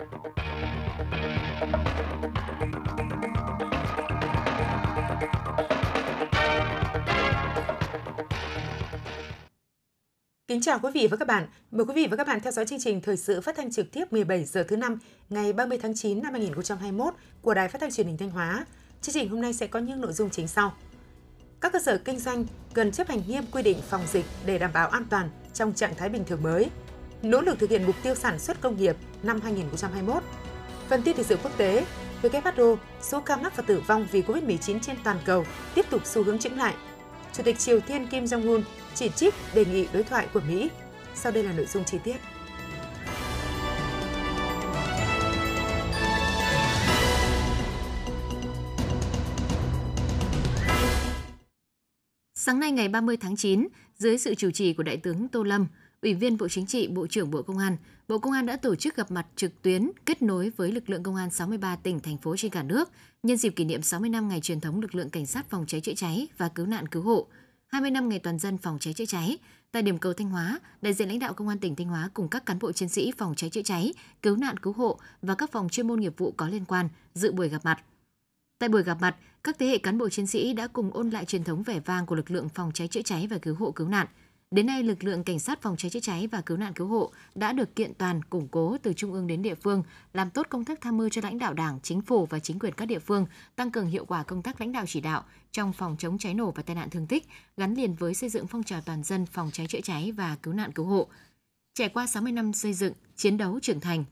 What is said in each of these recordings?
Kính chào quý vị và các bạn. Mời quý vị và các bạn theo dõi chương trình thời sự phát thanh trực tiếp 17 giờ thứ năm, ngày 30 tháng 9 năm 2021 của Đài Phát thanh Truyền hình Thanh Hóa. Chương trình hôm nay sẽ có những nội dung chính sau. Các cơ sở kinh doanh cần chấp hành nghiêm quy định phòng dịch để đảm bảo an toàn trong trạng thái bình thường mới. Nỗ lực thực hiện mục tiêu sản xuất công nghiệp năm 2021. Phần tin thời sự quốc tế, WHO, số ca mắc và tử vong vì Covid-19 trên toàn cầu tiếp tục xu hướng chững lại. Chủ tịch Triều Tiên Kim Jong-un chỉ trích đề nghị đối thoại của Mỹ. Sau đây là nội dung chi tiết. Sáng nay ngày 30 tháng 9, dưới sự chủ trì của Đại tướng Tô Lâm, Ủy viên Bộ Chính trị, Bộ trưởng Bộ Công an, Bộ Công an đã tổ chức gặp mặt trực tuyến kết nối với lực lượng công an 63 tỉnh, thành phố trên cả nước nhân dịp kỷ niệm 60 năm ngày truyền thống lực lượng cảnh sát phòng cháy chữa cháy và cứu nạn cứu hộ, 20 năm ngày toàn dân phòng cháy chữa cháy. Tại điểm cầu Thanh Hóa, đại diện lãnh đạo Công an tỉnh Thanh Hóa cùng các cán bộ chiến sĩ phòng cháy chữa cháy, cứu nạn cứu hộ và các phòng chuyên môn nghiệp vụ có liên quan dự buổi gặp mặt. Tại buổi gặp mặt, các thế hệ cán bộ chiến sĩ đã cùng ôn lại truyền thống vẻ vang của lực lượng phòng cháy chữa cháy và cứu hộ cứu nạn. Đến nay, lực lượng cảnh sát phòng cháy chữa cháy và cứu nạn cứu hộ đã được kiện toàn, củng cố từ trung ương đến địa phương, làm tốt công tác tham mưu cho lãnh đạo Đảng, chính phủ và chính quyền các địa phương, tăng cường hiệu quả công tác lãnh đạo chỉ đạo trong phòng chống cháy nổ và tai nạn thương tích, gắn liền với xây dựng phong trào toàn dân phòng cháy chữa cháy và cứu nạn cứu hộ. Trải qua 60 năm xây dựng, chiến đấu trưởng thành,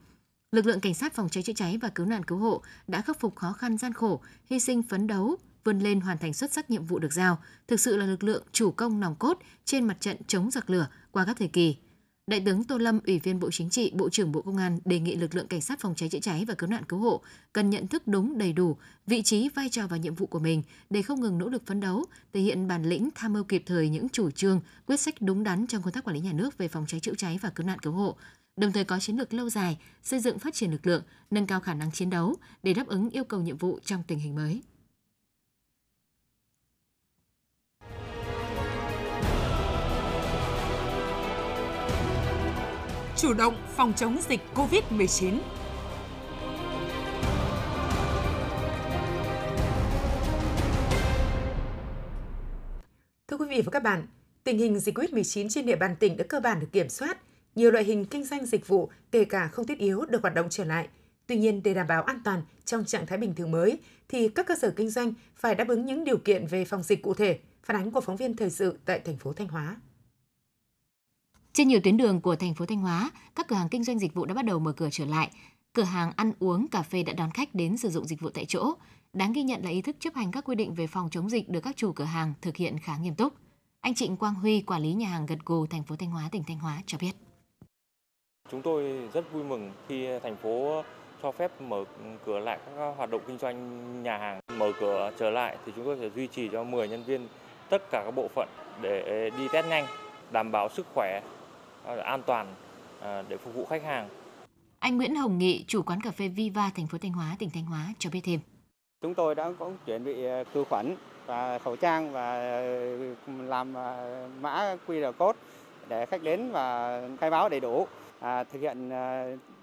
lực lượng cảnh sát phòng cháy chữa cháy và cứu nạn cứu hộ đã khắc phục khó khăn gian khổ, hy sinh phấn đấu, vươn lên hoàn thành xuất sắc nhiệm vụ được giao, thực sự là lực lượng chủ công nòng cốt trên mặt trận chống giặc lửa qua các thời kỳ. Đại tướng Tô Lâm, Ủy viên Bộ Chính trị, Bộ trưởng Bộ Công an đề nghị lực lượng cảnh sát phòng cháy chữa cháy và cứu nạn cứu hộ cần nhận thức đúng đầy đủ vị trí, vai trò và nhiệm vụ của mình để không ngừng nỗ lực phấn đấu, thể hiện bản lĩnh tham mưu kịp thời những chủ trương, quyết sách đúng đắn trong công tác quản lý nhà nước về phòng cháy chữa cháy và cứu nạn cứu hộ, đồng thời có chiến lược lâu dài xây dựng phát triển lực lượng, nâng cao khả năng chiến đấu để đáp ứng yêu cầu nhiệm vụ trong tình hình mới. Chủ động phòng chống dịch COVID-19. Thưa quý vị và các bạn, tình hình dịch COVID-19 trên địa bàn tỉnh đã cơ bản được kiểm soát. Nhiều loại hình kinh doanh dịch vụ, kể cả không thiết yếu, được hoạt động trở lại. Tuy nhiên, để đảm bảo an toàn trong trạng thái bình thường mới, thì các cơ sở kinh doanh phải đáp ứng những điều kiện về phòng dịch cụ thể. Phản ánh của phóng viên thời sự tại thành phố Thanh Hóa. Trên nhiều tuyến đường của thành phố Thanh Hóa, các cửa hàng kinh doanh dịch vụ đã bắt đầu mở cửa trở lại. Cửa hàng ăn uống, cà phê đã đón khách đến sử dụng dịch vụ tại chỗ. Đáng ghi nhận là ý thức chấp hành các quy định về phòng chống dịch được các chủ cửa hàng thực hiện khá nghiêm túc. Anh Trịnh Quang Huy, quản lý nhà hàng gật gù thành phố Thanh Hóa, tỉnh Thanh Hóa cho biết. Chúng tôi rất vui mừng khi thành phố cho phép mở cửa lại các hoạt động kinh doanh nhà hàng. Mở cửa trở lại thì chúng tôi sẽ duy trì cho 10 nhân viên tất cả các bộ phận để đi test nhanh, đảm bảo sức khỏe an toàn à, để phục vụ khách hàng. Anh Nguyễn Hồng Nghị, chủ quán cà phê Viva thành phố Thanh Hóa, tỉnh Thanh Hóa cho biết thêm. Chúng tôi đã có chuẩn bị à, khử khuẩn và khẩu trang và làm mã QR code để khách đến và khai báo đầy đủ, à, thực hiện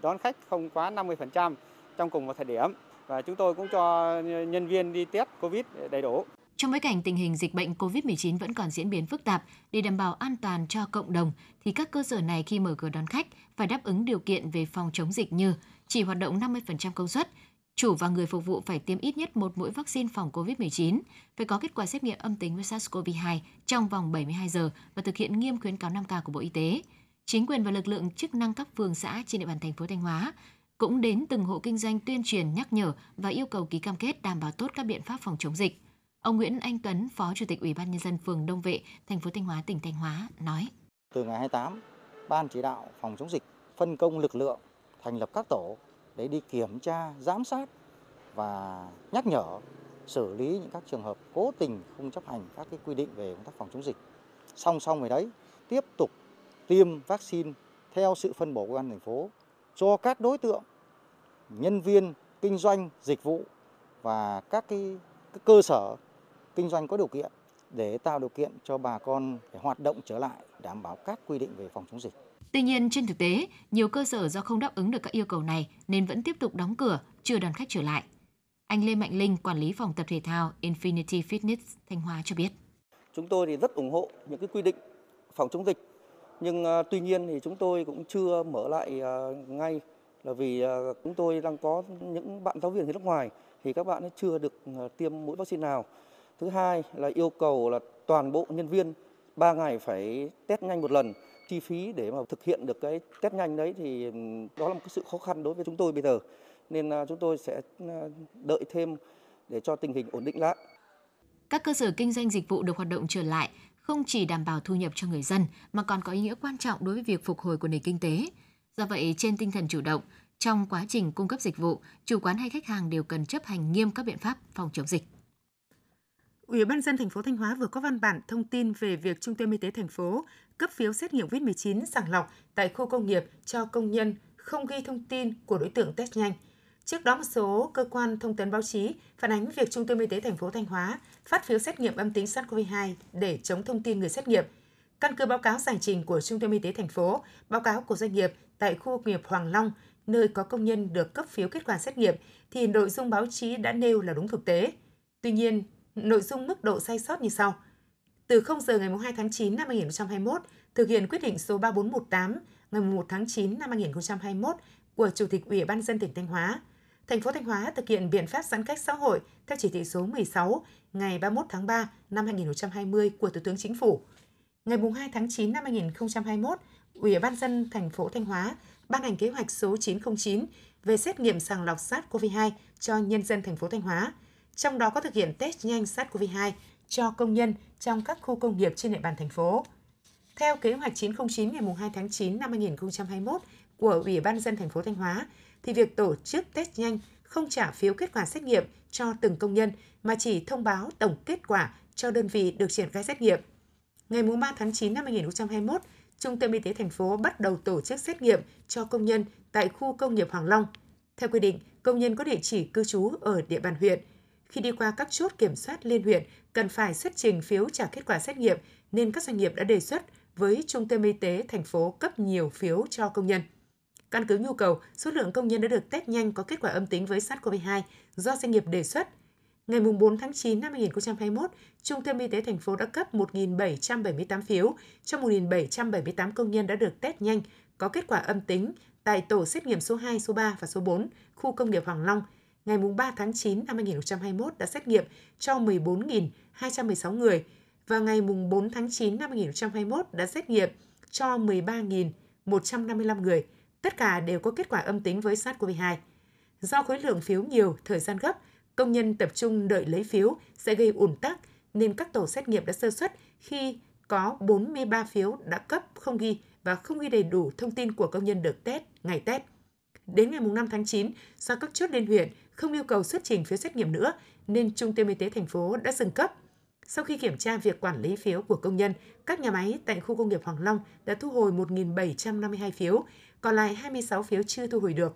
đón khách không quá 50% trong cùng một thời điểm và chúng tôi cũng cho nhân viên đi test Covid đầy đủ. Trong bối cảnh tình hình dịch bệnh COVID-19 vẫn còn diễn biến phức tạp, để đảm bảo an toàn cho cộng đồng, thì các cơ sở này khi mở cửa đón khách phải đáp ứng điều kiện về phòng chống dịch như chỉ hoạt động 50% công suất, chủ và người phục vụ phải tiêm ít nhất một mũi vaccine phòng COVID-19, phải có kết quả xét nghiệm âm tính với SARS-CoV-2 trong vòng 72 giờ và thực hiện nghiêm khuyến cáo 5K của Bộ Y tế. Chính quyền và lực lượng chức năng các phường xã trên địa bàn thành phố Thanh Hóa cũng đến từng hộ kinh doanh tuyên truyền nhắc nhở và yêu cầu ký cam kết đảm bảo tốt các biện pháp phòng chống dịch. Ông Nguyễn Anh Tuấn, Phó Chủ tịch Ủy ban nhân dân phường Đông Vệ, thành phố Thanh Hóa, tỉnh Thanh Hóa nói: Từ ngày 28, Ban chỉ đạo phòng chống dịch phân công lực lượng thành lập các tổ để đi kiểm tra, giám sát và nhắc nhở xử lý những các trường hợp cố tình không chấp hành các cái quy định về công tác phòng chống dịch. Song song với đấy, tiếp tục tiêm vaccine theo sự phân bổ của ban thành phố cho các đối tượng nhân viên kinh doanh dịch vụ và các cái, cái cơ sở kinh doanh có điều kiện để tạo điều kiện cho bà con để hoạt động trở lại đảm bảo các quy định về phòng chống dịch. Tuy nhiên, trên thực tế, nhiều cơ sở do không đáp ứng được các yêu cầu này nên vẫn tiếp tục đóng cửa, chưa đón khách trở lại. Anh Lê Mạnh Linh, quản lý phòng tập thể thao Infinity Fitness Thanh Hóa cho biết. Chúng tôi thì rất ủng hộ những cái quy định phòng chống dịch, nhưng uh, tuy nhiên thì chúng tôi cũng chưa mở lại uh, ngay là vì uh, chúng tôi đang có những bạn giáo viên ở nước ngoài thì các bạn ấy chưa được uh, tiêm mũi vaccine nào. Thứ hai là yêu cầu là toàn bộ nhân viên 3 ngày phải test nhanh một lần chi phí để mà thực hiện được cái test nhanh đấy thì đó là một cái sự khó khăn đối với chúng tôi bây giờ nên à, chúng tôi sẽ à, đợi thêm để cho tình hình ổn định lại. Các cơ sở kinh doanh dịch vụ được hoạt động trở lại không chỉ đảm bảo thu nhập cho người dân mà còn có ý nghĩa quan trọng đối với việc phục hồi của nền kinh tế. Do vậy, trên tinh thần chủ động, trong quá trình cung cấp dịch vụ, chủ quán hay khách hàng đều cần chấp hành nghiêm các biện pháp phòng chống dịch. Ủy ban dân thành phố Thanh Hóa vừa có văn bản thông tin về việc Trung tâm Y tế thành phố cấp phiếu xét nghiệm COVID-19 sàng lọc tại khu công nghiệp cho công nhân không ghi thông tin của đối tượng test nhanh. Trước đó một số cơ quan thông tấn báo chí phản ánh việc Trung tâm Y tế thành phố Thanh Hóa phát phiếu xét nghiệm âm tính SARS-CoV-2 để chống thông tin người xét nghiệm. Căn cứ báo cáo giải trình của Trung tâm Y tế thành phố, báo cáo của doanh nghiệp tại khu công nghiệp Hoàng Long, nơi có công nhân được cấp phiếu kết quả xét nghiệm, thì nội dung báo chí đã nêu là đúng thực tế. Tuy nhiên, nội dung mức độ sai sót như sau. Từ 0 giờ ngày 2 tháng 9 năm 2021, thực hiện quyết định số 3418 ngày 1 tháng 9 năm 2021 của Chủ tịch Ủy ban dân tỉnh Thanh Hóa, thành phố Thanh Hóa thực hiện biện pháp giãn cách xã hội theo chỉ thị số 16 ngày 31 tháng 3 năm 2020 của Thủ tướng Chính phủ. Ngày 2 tháng 9 năm 2021, Ủy ban dân thành phố Thanh Hóa ban hành kế hoạch số 909 về xét nghiệm sàng lọc SARS-CoV-2 cho nhân dân thành phố Thanh Hóa – trong đó có thực hiện test nhanh SARS-CoV-2 cho công nhân trong các khu công nghiệp trên địa bàn thành phố. Theo kế hoạch 909 ngày 2 tháng 9 năm 2021 của Ủy ban dân thành phố Thanh Hóa, thì việc tổ chức test nhanh không trả phiếu kết quả xét nghiệm cho từng công nhân mà chỉ thông báo tổng kết quả cho đơn vị được triển khai xét nghiệm. Ngày 3 tháng 9 năm 2021, Trung tâm Y tế thành phố bắt đầu tổ chức xét nghiệm cho công nhân tại khu công nghiệp Hoàng Long. Theo quy định, công nhân có địa chỉ cư trú ở địa bàn huyện – khi đi qua các chốt kiểm soát liên huyện cần phải xuất trình phiếu trả kết quả xét nghiệm nên các doanh nghiệp đã đề xuất với Trung tâm Y tế thành phố cấp nhiều phiếu cho công nhân. Căn cứ nhu cầu, số lượng công nhân đã được test nhanh có kết quả âm tính với SARS-CoV-2 do doanh nghiệp đề xuất. Ngày 4 tháng 9 năm 2021, Trung tâm Y tế thành phố đã cấp 1.778 phiếu cho 1.778 công nhân đã được test nhanh có kết quả âm tính tại tổ xét nghiệm số 2, số 3 và số 4, khu công nghiệp Hoàng Long – ngày 3 tháng 9 năm 2021 đã xét nghiệm cho 14.216 người và ngày 4 tháng 9 năm 2021 đã xét nghiệm cho 13.155 người. Tất cả đều có kết quả âm tính với SARS-CoV-2. Do khối lượng phiếu nhiều, thời gian gấp, công nhân tập trung đợi lấy phiếu sẽ gây ủn tắc nên các tổ xét nghiệm đã sơ xuất khi có 43 phiếu đã cấp không ghi và không ghi đầy đủ thông tin của công nhân được test, ngày test. Đến ngày 5 tháng 9, do các chốt liên huyện không yêu cầu xuất trình phiếu xét nghiệm nữa nên Trung tâm Y tế thành phố đã dừng cấp. Sau khi kiểm tra việc quản lý phiếu của công nhân, các nhà máy tại khu công nghiệp Hoàng Long đã thu hồi 1.752 phiếu, còn lại 26 phiếu chưa thu hồi được.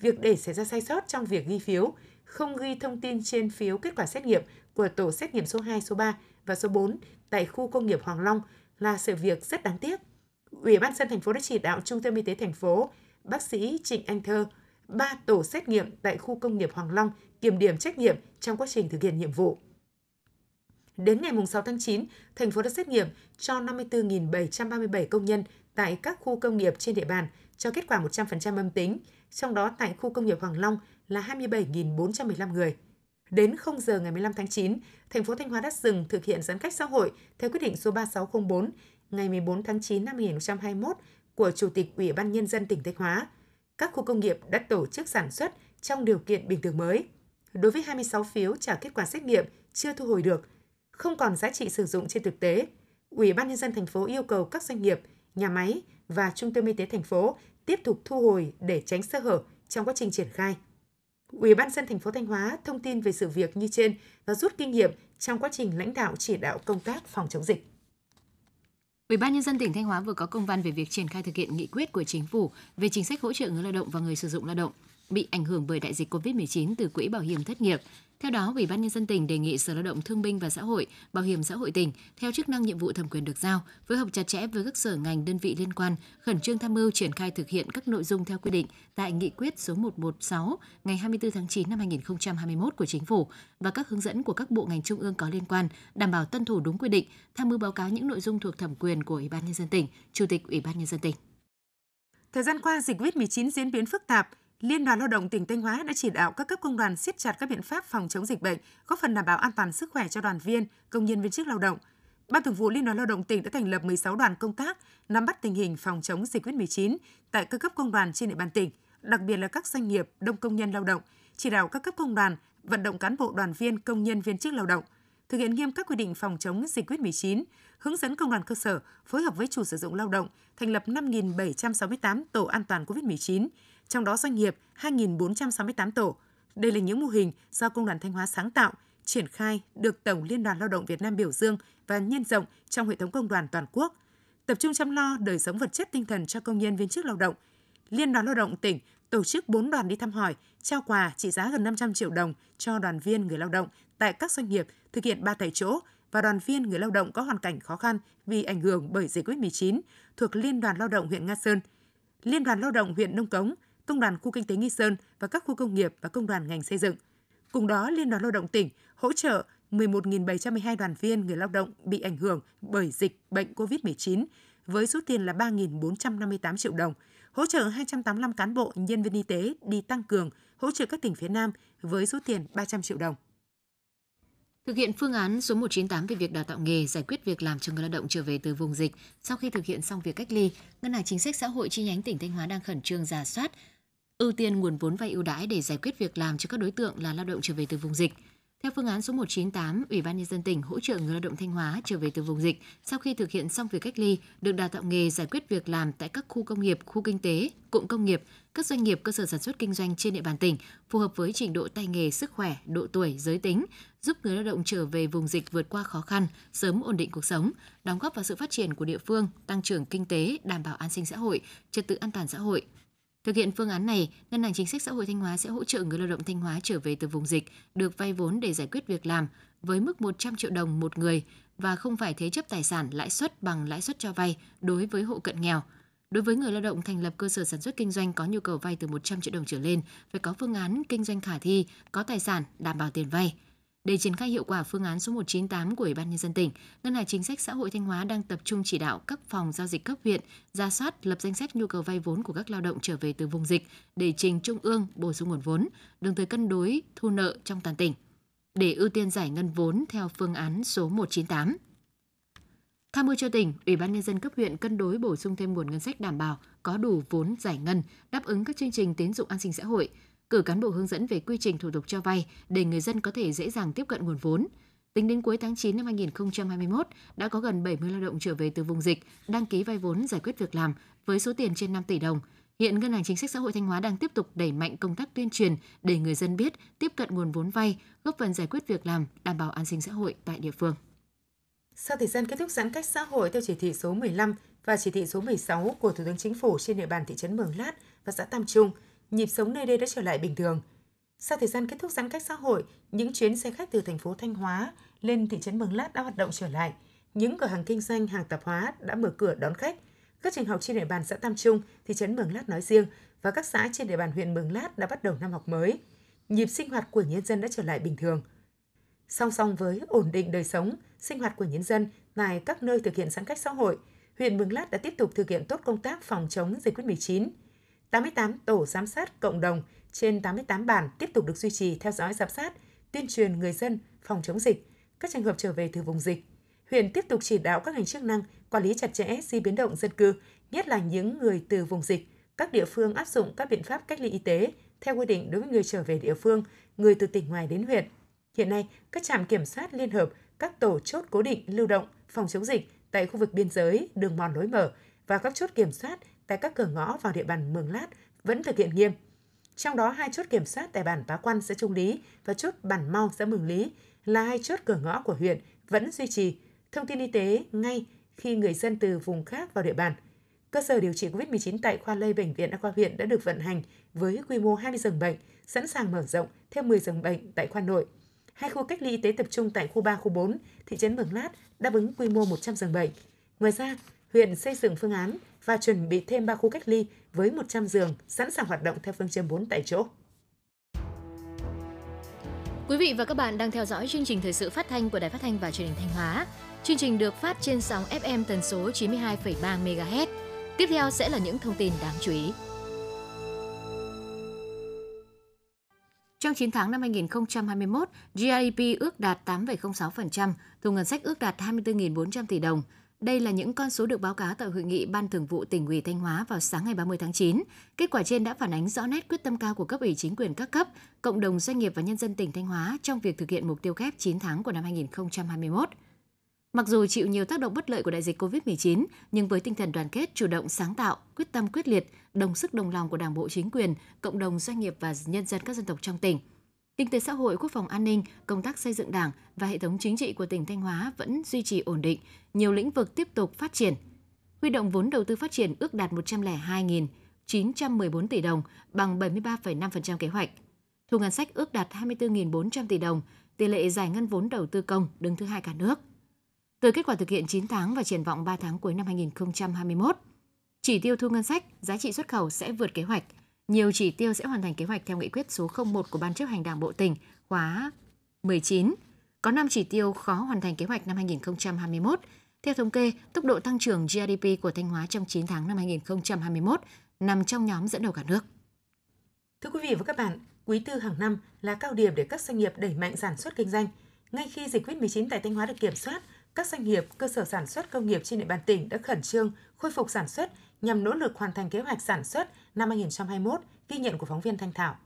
Việc để xảy ra sai sót trong việc ghi phiếu, không ghi thông tin trên phiếu kết quả xét nghiệm của tổ xét nghiệm số 2, số 3 và số 4 tại khu công nghiệp Hoàng Long là sự việc rất đáng tiếc. Ủy ban dân thành phố đã chỉ đạo Trung tâm Y tế thành phố, bác sĩ Trịnh Anh Thơ, 3 tổ xét nghiệm tại khu công nghiệp Hoàng Long kiểm điểm trách nhiệm trong quá trình thực hiện nhiệm vụ. Đến ngày 6 tháng 9, thành phố đã xét nghiệm cho 54.737 công nhân tại các khu công nghiệp trên địa bàn cho kết quả 100% âm tính, trong đó tại khu công nghiệp Hoàng Long là 27.415 người. Đến 0 giờ ngày 15 tháng 9, thành phố Thanh Hóa đã dừng thực hiện giãn cách xã hội theo quyết định số 3604 ngày 14 tháng 9 năm 2021 của Chủ tịch Ủy ban Nhân dân tỉnh Thanh Hóa – các khu công nghiệp đã tổ chức sản xuất trong điều kiện bình thường mới. Đối với 26 phiếu trả kết quả xét nghiệm chưa thu hồi được, không còn giá trị sử dụng trên thực tế, Ủy ban nhân dân thành phố yêu cầu các doanh nghiệp, nhà máy và trung tâm y tế thành phố tiếp tục thu hồi để tránh sơ hở trong quá trình triển khai. Ủy ban dân thành phố Thanh Hóa thông tin về sự việc như trên và rút kinh nghiệm trong quá trình lãnh đạo chỉ đạo công tác phòng chống dịch. Ủy ban nhân dân tỉnh Thanh Hóa vừa có công văn về việc triển khai thực hiện nghị quyết của chính phủ về chính sách hỗ trợ người lao động và người sử dụng lao động bị ảnh hưởng bởi đại dịch COVID-19 từ quỹ bảo hiểm thất nghiệp. Theo đó, Ủy ban nhân dân tỉnh đề nghị Sở Lao động Thương binh và Xã hội, Bảo hiểm xã hội tỉnh theo chức năng nhiệm vụ thẩm quyền được giao, phối hợp chặt chẽ với các sở ngành đơn vị liên quan, khẩn trương tham mưu triển khai thực hiện các nội dung theo quy định tại Nghị quyết số 116 ngày 24 tháng 9 năm 2021 của Chính phủ và các hướng dẫn của các bộ ngành trung ương có liên quan, đảm bảo tuân thủ đúng quy định, tham mưu báo cáo những nội dung thuộc thẩm quyền của Ủy ban nhân dân tỉnh, Chủ tịch Ủy ban nhân dân tỉnh. Thời gian qua, dịch COVID-19 diễn biến phức tạp, Liên đoàn Lao động tỉnh Thanh Hóa đã chỉ đạo các cấp công đoàn siết chặt các biện pháp phòng chống dịch bệnh, góp phần đảm bảo an toàn sức khỏe cho đoàn viên, công nhân viên chức lao động. Ban Thường vụ Liên đoàn Lao động tỉnh đã thành lập 16 đoàn công tác nắm bắt tình hình phòng chống dịch COVID-19 tại các cấp công đoàn trên địa bàn tỉnh, đặc biệt là các doanh nghiệp đông công nhân lao động, chỉ đạo các cấp công đoàn vận động cán bộ đoàn viên, công nhân viên chức lao động thực hiện nghiêm các quy định phòng chống dịch COVID-19, hướng dẫn công đoàn cơ sở phối hợp với chủ sử dụng lao động thành lập 5.768 tổ an toàn COVID-19, trong đó doanh nghiệp 2.468 tổ. Đây là những mô hình do Công đoàn Thanh Hóa sáng tạo, triển khai được Tổng Liên đoàn Lao động Việt Nam biểu dương và nhân rộng trong hệ thống công đoàn toàn quốc. Tập trung chăm lo đời sống vật chất tinh thần cho công nhân viên chức lao động. Liên đoàn Lao động tỉnh tổ chức 4 đoàn đi thăm hỏi, trao quà trị giá gần 500 triệu đồng cho đoàn viên người lao động tại các doanh nghiệp thực hiện ba tại chỗ và đoàn viên người lao động có hoàn cảnh khó khăn vì ảnh hưởng bởi dịch COVID-19 thuộc Liên đoàn Lao động huyện Nga Sơn, Liên đoàn Lao động huyện Nông Cống, Công đoàn khu kinh tế Nghi Sơn và các khu công nghiệp và công đoàn ngành xây dựng. Cùng đó, Liên đoàn Lao động tỉnh hỗ trợ 11.712 đoàn viên người lao động bị ảnh hưởng bởi dịch bệnh COVID-19 với số tiền là 3.458 triệu đồng, hỗ trợ 285 cán bộ nhân viên y tế đi tăng cường hỗ trợ các tỉnh phía Nam với số tiền 300 triệu đồng. Thực hiện phương án số 198 về việc đào tạo nghề, giải quyết việc làm cho người lao động trở về từ vùng dịch. Sau khi thực hiện xong việc cách ly, Ngân hàng Chính sách Xã hội chi nhánh tỉnh Thanh Hóa đang khẩn trương giả soát, ưu tiên nguồn vốn vay ưu đãi để giải quyết việc làm cho các đối tượng là lao động trở về từ vùng dịch. Theo phương án số 198, Ủy ban nhân dân tỉnh hỗ trợ người lao động Thanh Hóa trở về từ vùng dịch sau khi thực hiện xong việc cách ly, được đào tạo nghề giải quyết việc làm tại các khu công nghiệp, khu kinh tế, cụm công nghiệp, các doanh nghiệp cơ sở sản xuất kinh doanh trên địa bàn tỉnh phù hợp với trình độ tay nghề, sức khỏe, độ tuổi, giới tính, giúp người lao động trở về vùng dịch vượt qua khó khăn, sớm ổn định cuộc sống, đóng góp vào sự phát triển của địa phương, tăng trưởng kinh tế, đảm bảo an sinh xã hội, trật tự an toàn xã hội, Thực hiện phương án này, Ngân hàng Chính sách Xã hội Thanh Hóa sẽ hỗ trợ người lao động Thanh Hóa trở về từ vùng dịch được vay vốn để giải quyết việc làm với mức 100 triệu đồng một người và không phải thế chấp tài sản lãi suất bằng lãi suất cho vay đối với hộ cận nghèo. Đối với người lao động thành lập cơ sở sản xuất kinh doanh có nhu cầu vay từ 100 triệu đồng trở lên, phải có phương án kinh doanh khả thi, có tài sản, đảm bảo tiền vay. Để triển khai hiệu quả phương án số 198 của Ủy ban nhân dân tỉnh, Ngân hàng Chính sách Xã hội Thanh Hóa đang tập trung chỉ đạo các phòng giao dịch cấp huyện ra soát lập danh sách nhu cầu vay vốn của các lao động trở về từ vùng dịch để trình trung ương bổ sung nguồn vốn, đồng thời cân đối thu nợ trong toàn tỉnh để ưu tiên giải ngân vốn theo phương án số 198. Tham mưu cho tỉnh, Ủy ban nhân dân cấp huyện cân đối bổ sung thêm nguồn ngân sách đảm bảo có đủ vốn giải ngân đáp ứng các chương trình tín dụng an sinh xã hội, cử cán bộ hướng dẫn về quy trình thủ tục cho vay để người dân có thể dễ dàng tiếp cận nguồn vốn. Tính đến cuối tháng 9 năm 2021, đã có gần 70 lao động trở về từ vùng dịch, đăng ký vay vốn giải quyết việc làm với số tiền trên 5 tỷ đồng. Hiện Ngân hàng Chính sách Xã hội Thanh Hóa đang tiếp tục đẩy mạnh công tác tuyên truyền để người dân biết tiếp cận nguồn vốn vay, góp phần giải quyết việc làm, đảm bảo an sinh xã hội tại địa phương. Sau thời gian kết thúc giãn cách xã hội theo chỉ thị số 15 và chỉ thị số 16 của Thủ tướng Chính phủ trên địa bàn thị trấn Mường Lát và xã Tam Trung, nhịp sống nơi đây đã trở lại bình thường. Sau thời gian kết thúc giãn cách xã hội, những chuyến xe khách từ thành phố Thanh Hóa lên thị trấn Mường Lát đã hoạt động trở lại. Những cửa hàng kinh doanh hàng tạp hóa đã mở cửa đón khách. Các trường học trên địa bàn xã Tam Trung, thị trấn Mường Lát nói riêng và các xã trên địa bàn huyện Mường Lát đã bắt đầu năm học mới. Nhịp sinh hoạt của nhân dân đã trở lại bình thường. Song song với ổn định đời sống, sinh hoạt của nhân dân tại các nơi thực hiện giãn cách xã hội, huyện Mường Lát đã tiếp tục thực hiện tốt công tác phòng chống dịch COVID-19 88 tổ giám sát cộng đồng trên 88 bản tiếp tục được duy trì theo dõi giám sát, tuyên truyền người dân phòng chống dịch, các trường hợp trở về từ vùng dịch. Huyện tiếp tục chỉ đạo các ngành chức năng quản lý chặt chẽ di biến động dân cư, nhất là những người từ vùng dịch. Các địa phương áp dụng các biện pháp cách ly y tế theo quy định đối với người trở về địa phương, người từ tỉnh ngoài đến huyện. Hiện nay, các trạm kiểm soát liên hợp, các tổ chốt cố định lưu động phòng chống dịch tại khu vực biên giới, đường mòn lối mở và các chốt kiểm soát tại các cửa ngõ vào địa bàn Mường Lát vẫn thực hiện nghiêm. Trong đó hai chốt kiểm soát tại bản Bá Quan xã Trung Lý và chốt Bản Mau xã Mường Lý là hai chốt cửa ngõ của huyện vẫn duy trì thông tin y tế ngay khi người dân từ vùng khác vào địa bàn. cơ sở điều trị COVID-19 tại khoa lây Bệnh viện Đa khoa huyện đã được vận hành với quy mô 20 giường bệnh, sẵn sàng mở rộng thêm 10 giường bệnh tại khoa nội. Hai khu cách ly y tế tập trung tại khu 3, khu 4, thị trấn Mường Lát đáp ứng quy mô 100 giường bệnh. Ngoài ra, huyện xây dựng phương án và chuẩn bị thêm 3 khu cách ly với 100 giường sẵn sàng hoạt động theo phương châm 4 tại chỗ. Quý vị và các bạn đang theo dõi chương trình thời sự phát thanh của Đài Phát thanh và Truyền hình Thanh Hóa. Chương trình được phát trên sóng FM tần số 92,3 MHz. Tiếp theo sẽ là những thông tin đáng chú ý. Trong 9 tháng năm 2021, GDP ước đạt 8,06%, thu ngân sách ước đạt 24.400 tỷ đồng. Đây là những con số được báo cáo tại hội nghị Ban Thường vụ tỉnh ủy Thanh Hóa vào sáng ngày 30 tháng 9. Kết quả trên đã phản ánh rõ nét quyết tâm cao của cấp ủy chính quyền các cấp, cộng đồng doanh nghiệp và nhân dân tỉnh Thanh Hóa trong việc thực hiện mục tiêu kép 9 tháng của năm 2021. Mặc dù chịu nhiều tác động bất lợi của đại dịch COVID-19, nhưng với tinh thần đoàn kết, chủ động sáng tạo, quyết tâm quyết liệt, đồng sức đồng lòng của Đảng bộ chính quyền, cộng đồng doanh nghiệp và nhân dân các dân tộc trong tỉnh, kinh tế xã hội, quốc phòng an ninh, công tác xây dựng Đảng và hệ thống chính trị của tỉnh Thanh Hóa vẫn duy trì ổn định, nhiều lĩnh vực tiếp tục phát triển. Huy động vốn đầu tư phát triển ước đạt 102.914 tỷ đồng, bằng 73,5% kế hoạch. Thu ngân sách ước đạt 24.400 tỷ đồng, tỷ lệ giải ngân vốn đầu tư công đứng thứ hai cả nước. Từ kết quả thực hiện 9 tháng và triển vọng 3 tháng cuối năm 2021, chỉ tiêu thu ngân sách, giá trị xuất khẩu sẽ vượt kế hoạch. Nhiều chỉ tiêu sẽ hoàn thành kế hoạch theo nghị quyết số 01 của Ban chấp hành Đảng Bộ tỉnh khóa 19. Có 5 chỉ tiêu khó hoàn thành kế hoạch năm 2021. Theo thống kê, tốc độ tăng trưởng GDP của Thanh Hóa trong 9 tháng năm 2021 nằm trong nhóm dẫn đầu cả nước. Thưa quý vị và các bạn, quý tư hàng năm là cao điểm để các doanh nghiệp đẩy mạnh sản xuất kinh doanh. Ngay khi dịch COVID-19 tại Thanh Hóa được kiểm soát, các doanh nghiệp, cơ sở sản xuất công nghiệp trên địa bàn tỉnh đã khẩn trương khôi phục sản xuất nhằm nỗ lực hoàn thành kế hoạch sản xuất năm 2021, ghi nhận của phóng viên Thanh Thảo.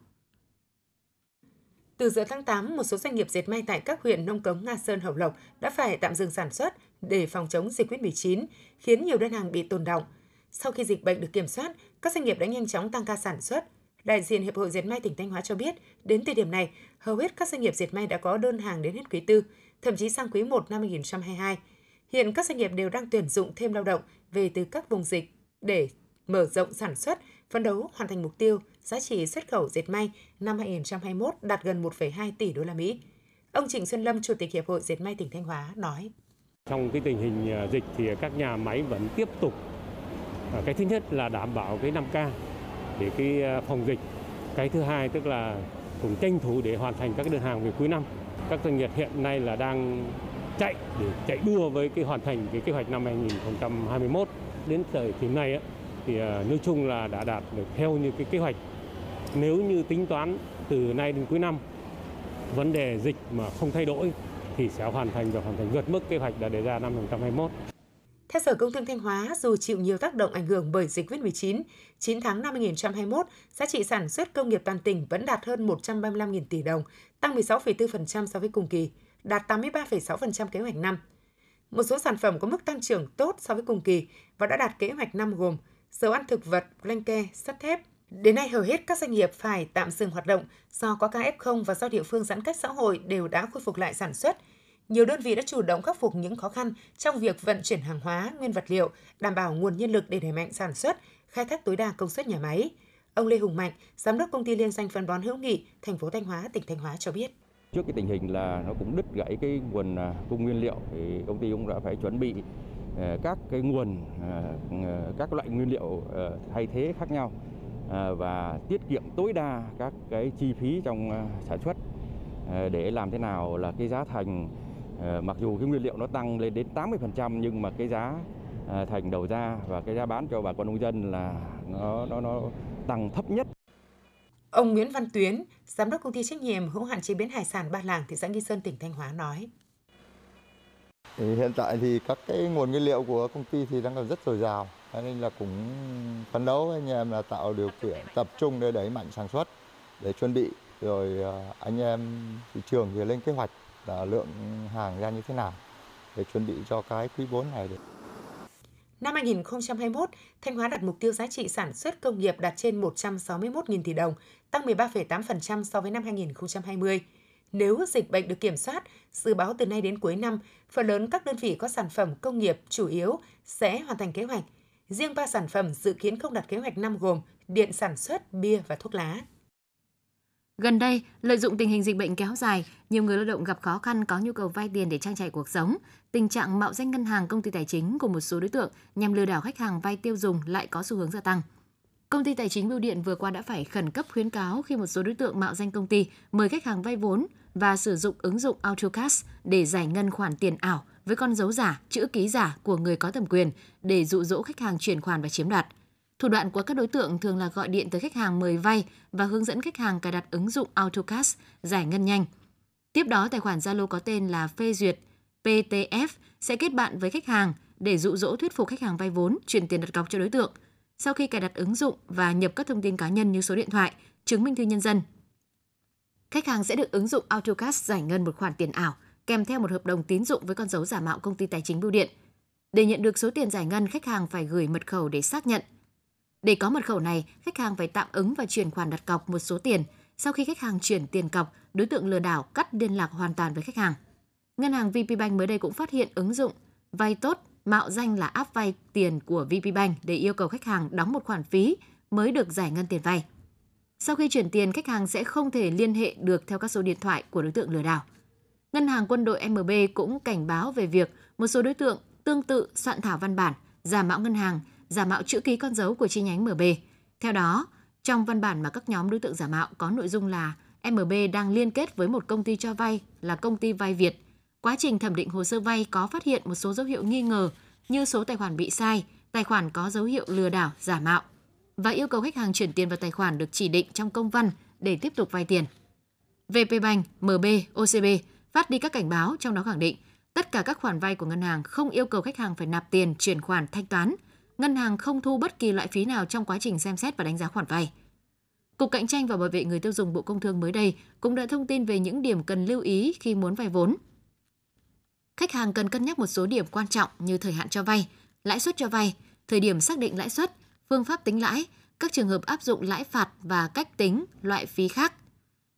Từ giữa tháng 8, một số doanh nghiệp dệt may tại các huyện Nông Cống, Nga Sơn, Hậu Lộc đã phải tạm dừng sản xuất để phòng chống dịch COVID-19, khiến nhiều đơn hàng bị tồn động. Sau khi dịch bệnh được kiểm soát, các doanh nghiệp đã nhanh chóng tăng ca sản xuất. Đại diện Hiệp hội Dệt may tỉnh Thanh Hóa cho biết, đến thời điểm này, hầu hết các doanh nghiệp dệt may đã có đơn hàng đến hết quý tư, thậm chí sang quý 1 năm 2022. Hiện các doanh nghiệp đều đang tuyển dụng thêm lao động về từ các vùng dịch để mở rộng sản xuất, phấn đấu hoàn thành mục tiêu giá trị xuất khẩu dệt may năm 2021 đạt gần 1,2 tỷ đô la Mỹ. Ông Trịnh Xuân Lâm, Chủ tịch Hiệp hội Dệt may tỉnh Thanh Hóa nói: Trong cái tình hình à, dịch thì các nhà máy vẫn tiếp tục à, cái thứ nhất là đảm bảo cái 5K để cái à, phòng dịch. Cái thứ hai tức là cũng tranh thủ để hoàn thành các đơn hàng về cuối năm. Các doanh nghiệp hiện nay là đang chạy để chạy đua với cái hoàn thành cái kế hoạch năm 2021 đến thời điểm này thì à, nói chung là đã đạt được theo như cái kế hoạch nếu như tính toán từ nay đến cuối năm vấn đề dịch mà không thay đổi thì sẽ hoàn thành và hoàn thành vượt mức kế hoạch đã đề ra năm 2021. Theo Sở Công Thương Thanh Hóa, dù chịu nhiều tác động ảnh hưởng bởi dịch COVID-19, 9 tháng năm 2021, giá trị sản xuất công nghiệp toàn tỉnh vẫn đạt hơn 135.000 tỷ đồng, tăng 16,4% so với cùng kỳ, đạt 83,6% kế hoạch năm. Một số sản phẩm có mức tăng trưởng tốt so với cùng kỳ và đã đạt kế hoạch năm gồm dầu ăn thực vật, lanh ke, sắt thép. Đến nay hầu hết các doanh nghiệp phải tạm dừng hoạt động do có ca F0 và do địa phương giãn cách xã hội đều đã khôi phục lại sản xuất. Nhiều đơn vị đã chủ động khắc phục những khó khăn trong việc vận chuyển hàng hóa, nguyên vật liệu, đảm bảo nguồn nhân lực để đẩy mạnh sản xuất, khai thác tối đa công suất nhà máy. Ông Lê Hùng Mạnh, giám đốc công ty liên doanh phân bón hữu nghị, thành phố Thanh Hóa, tỉnh Thanh Hóa cho biết. Trước cái tình hình là nó cũng đứt gãy cái nguồn à, cung nguyên liệu thì công ty cũng đã phải chuẩn bị à, các cái nguồn à, các loại nguyên liệu thay thế khác nhau và tiết kiệm tối đa các cái chi phí trong sản xuất. Để làm thế nào là cái giá thành mặc dù cái nguyên liệu nó tăng lên đến 80% nhưng mà cái giá thành đầu ra và cái giá bán cho bà con nông dân là nó nó nó tăng thấp nhất. Ông Nguyễn Văn Tuyến, giám đốc công ty trách nhiệm hữu hạn chế biến hải sản Ba Làng thị xã Nghi Sơn tỉnh Thanh Hóa nói: thì hiện tại thì các cái nguồn nguyên liệu của công ty thì đang còn rất dồi dào nên là cũng phấn đấu anh em là tạo điều kiện tập trung để đẩy mạnh sản xuất để chuẩn bị rồi à, anh em thị trường thì lên kế hoạch là lượng hàng ra như thế nào để chuẩn bị cho cái quý 4 này được. Năm 2021, Thanh Hóa đặt mục tiêu giá trị sản xuất công nghiệp đạt trên 161.000 tỷ đồng, tăng 13,8% so với năm 2020. Nếu dịch bệnh được kiểm soát, dự báo từ nay đến cuối năm, phần lớn các đơn vị có sản phẩm công nghiệp chủ yếu sẽ hoàn thành kế hoạch. Riêng ba sản phẩm dự kiến không đạt kế hoạch năm gồm điện sản xuất, bia và thuốc lá. Gần đây, lợi dụng tình hình dịch bệnh kéo dài, nhiều người lao động gặp khó khăn có nhu cầu vay tiền để trang trải cuộc sống. Tình trạng mạo danh ngân hàng, công ty tài chính của một số đối tượng nhằm lừa đảo khách hàng vay tiêu dùng lại có xu hướng gia tăng. Công ty tài chính Bưu điện vừa qua đã phải khẩn cấp khuyến cáo khi một số đối tượng mạo danh công ty mời khách hàng vay vốn và sử dụng ứng dụng AutoCash để giải ngân khoản tiền ảo với con dấu giả, chữ ký giả của người có thẩm quyền để dụ dỗ khách hàng chuyển khoản và chiếm đoạt. Thủ đoạn của các đối tượng thường là gọi điện tới khách hàng mời vay và hướng dẫn khách hàng cài đặt ứng dụng AutoCash giải ngân nhanh. Tiếp đó, tài khoản Zalo có tên là phê duyệt PTF sẽ kết bạn với khách hàng để dụ dỗ thuyết phục khách hàng vay vốn, chuyển tiền đặt cọc cho đối tượng. Sau khi cài đặt ứng dụng và nhập các thông tin cá nhân như số điện thoại, chứng minh thư nhân dân, khách hàng sẽ được ứng dụng AutoCash giải ngân một khoản tiền ảo kèm theo một hợp đồng tín dụng với con dấu giả mạo công ty tài chính bưu điện. Để nhận được số tiền giải ngân, khách hàng phải gửi mật khẩu để xác nhận – để có mật khẩu này, khách hàng phải tạm ứng và chuyển khoản đặt cọc một số tiền. Sau khi khách hàng chuyển tiền cọc, đối tượng lừa đảo cắt liên lạc hoàn toàn với khách hàng. Ngân hàng VPBank mới đây cũng phát hiện ứng dụng vay tốt mạo danh là app vay tiền của VPBank để yêu cầu khách hàng đóng một khoản phí mới được giải ngân tiền vay. Sau khi chuyển tiền, khách hàng sẽ không thể liên hệ được theo các số điện thoại của đối tượng lừa đảo. Ngân hàng quân đội MB cũng cảnh báo về việc một số đối tượng tương tự soạn thảo văn bản, giả mạo ngân hàng giả mạo chữ ký con dấu của chi nhánh MB. Theo đó, trong văn bản mà các nhóm đối tượng giả mạo có nội dung là MB đang liên kết với một công ty cho vay là công ty vay Việt. Quá trình thẩm định hồ sơ vay có phát hiện một số dấu hiệu nghi ngờ như số tài khoản bị sai, tài khoản có dấu hiệu lừa đảo, giả mạo và yêu cầu khách hàng chuyển tiền vào tài khoản được chỉ định trong công văn để tiếp tục vay tiền. VP Bank, MB, OCB phát đi các cảnh báo trong đó khẳng định tất cả các khoản vay của ngân hàng không yêu cầu khách hàng phải nạp tiền chuyển khoản thanh toán – ngân hàng không thu bất kỳ loại phí nào trong quá trình xem xét và đánh giá khoản vay. Cục Cạnh tranh và Bảo vệ người tiêu dùng Bộ Công Thương mới đây cũng đã thông tin về những điểm cần lưu ý khi muốn vay vốn. Khách hàng cần cân nhắc một số điểm quan trọng như thời hạn cho vay, lãi suất cho vay, thời điểm xác định lãi suất, phương pháp tính lãi, các trường hợp áp dụng lãi phạt và cách tính loại phí khác.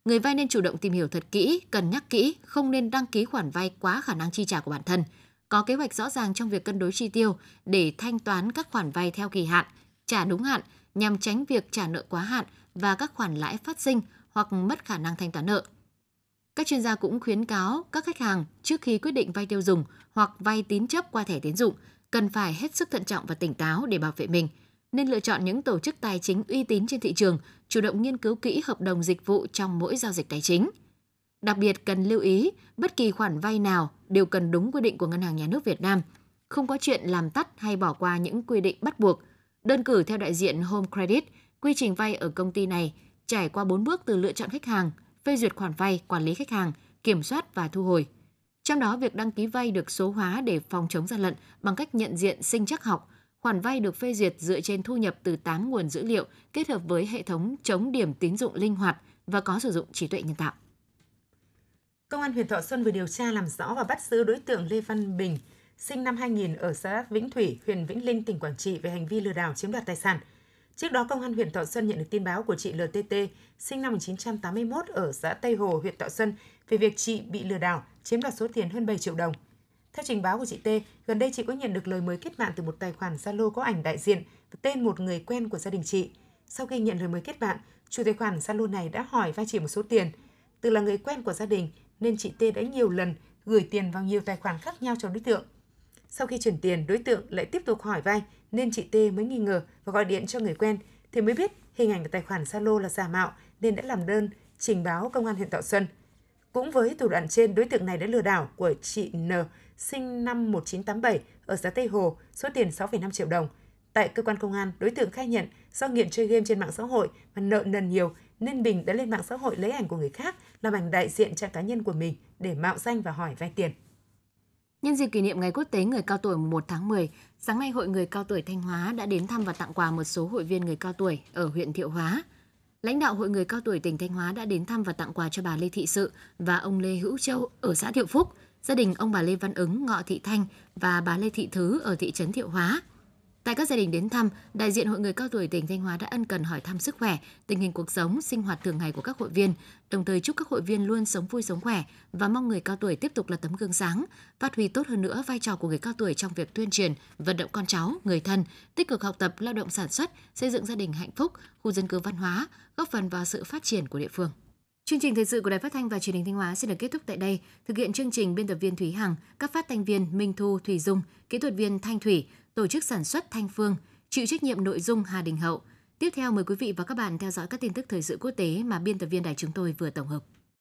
Người vay nên chủ động tìm hiểu thật kỹ, cân nhắc kỹ, không nên đăng ký khoản vay quá khả năng chi trả của bản thân – có kế hoạch rõ ràng trong việc cân đối chi tiêu để thanh toán các khoản vay theo kỳ hạn, trả đúng hạn nhằm tránh việc trả nợ quá hạn và các khoản lãi phát sinh hoặc mất khả năng thanh toán nợ. Các chuyên gia cũng khuyến cáo các khách hàng trước khi quyết định vay tiêu dùng hoặc vay tín chấp qua thẻ tín dụng cần phải hết sức thận trọng và tỉnh táo để bảo vệ mình, nên lựa chọn những tổ chức tài chính uy tín trên thị trường, chủ động nghiên cứu kỹ hợp đồng dịch vụ trong mỗi giao dịch tài chính – Đặc biệt cần lưu ý, bất kỳ khoản vay nào đều cần đúng quy định của Ngân hàng Nhà nước Việt Nam, không có chuyện làm tắt hay bỏ qua những quy định bắt buộc. Đơn cử theo đại diện Home Credit, quy trình vay ở công ty này trải qua 4 bước từ lựa chọn khách hàng, phê duyệt khoản vay, quản lý khách hàng, kiểm soát và thu hồi. Trong đó, việc đăng ký vay được số hóa để phòng chống gian lận bằng cách nhận diện sinh chắc học. Khoản vay được phê duyệt dựa trên thu nhập từ 8 nguồn dữ liệu kết hợp với hệ thống chống điểm tín dụng linh hoạt và có sử dụng trí tuệ nhân tạo. Công an huyện Thọ Xuân vừa điều tra làm rõ và bắt giữ đối tượng Lê Văn Bình, sinh năm 2000 ở xã Vĩnh Thủy, huyện Vĩnh Linh, tỉnh Quảng Trị về hành vi lừa đảo chiếm đoạt tài sản. Trước đó, Công an huyện Thọ Xuân nhận được tin báo của chị LTT, sinh năm 1981 ở xã Tây Hồ, huyện Thọ Xuân về việc chị bị lừa đảo chiếm đoạt số tiền hơn 7 triệu đồng. Theo trình báo của chị T, gần đây chị có nhận được lời mời kết bạn từ một tài khoản Zalo có ảnh đại diện và tên một người quen của gia đình chị. Sau khi nhận lời mời kết bạn, chủ tài khoản Zalo này đã hỏi vay chị một số tiền. Từ là người quen của gia đình nên chị T đã nhiều lần gửi tiền vào nhiều tài khoản khác nhau cho đối tượng. Sau khi chuyển tiền, đối tượng lại tiếp tục hỏi vay nên chị T mới nghi ngờ và gọi điện cho người quen thì mới biết hình ảnh của tài khoản Zalo là giả mạo nên đã làm đơn trình báo công an huyện Thọ Xuân. Cũng với thủ đoạn trên, đối tượng này đã lừa đảo của chị N sinh năm 1987 ở xã Tây Hồ số tiền 6,5 triệu đồng. Tại cơ quan công an, đối tượng khai nhận do nghiện chơi game trên mạng xã hội và nợ nần nhiều nên Bình đã lên mạng xã hội lấy ảnh của người khác làm ảnh đại diện trang cá nhân của mình để mạo danh và hỏi vay tiền. Nhân dịp kỷ niệm Ngày Quốc tế Người cao tuổi 1 tháng 10, sáng nay Hội Người cao tuổi Thanh Hóa đã đến thăm và tặng quà một số hội viên người cao tuổi ở huyện Thiệu Hóa. Lãnh đạo Hội Người cao tuổi tỉnh Thanh Hóa đã đến thăm và tặng quà cho bà Lê Thị Sự và ông Lê Hữu Châu ở xã Thiệu Phúc, gia đình ông bà Lê Văn Ứng, ngọ Thị Thanh và bà Lê Thị Thứ ở thị trấn Thiệu Hóa. Tại các gia đình đến thăm, đại diện Hội người cao tuổi tỉnh Thanh Hóa đã ân cần hỏi thăm sức khỏe, tình hình cuộc sống, sinh hoạt thường ngày của các hội viên, đồng thời chúc các hội viên luôn sống vui sống khỏe và mong người cao tuổi tiếp tục là tấm gương sáng, phát huy tốt hơn nữa vai trò của người cao tuổi trong việc tuyên truyền, vận động con cháu, người thân, tích cực học tập, lao động sản xuất, xây dựng gia đình hạnh phúc, khu dân cư văn hóa, góp phần vào sự phát triển của địa phương. Chương trình thời sự của Đài Phát thanh và Truyền hình Thanh Hóa xin được kết thúc tại đây. Thực hiện chương trình biên tập viên Thúy Hằng, các phát thanh viên Minh Thu, Thùy Dung, kỹ thuật viên Thanh Thủy, tổ chức sản xuất Thanh Phương, chịu trách nhiệm nội dung Hà Đình Hậu. Tiếp theo mời quý vị và các bạn theo dõi các tin tức thời sự quốc tế mà biên tập viên đài chúng tôi vừa tổng hợp.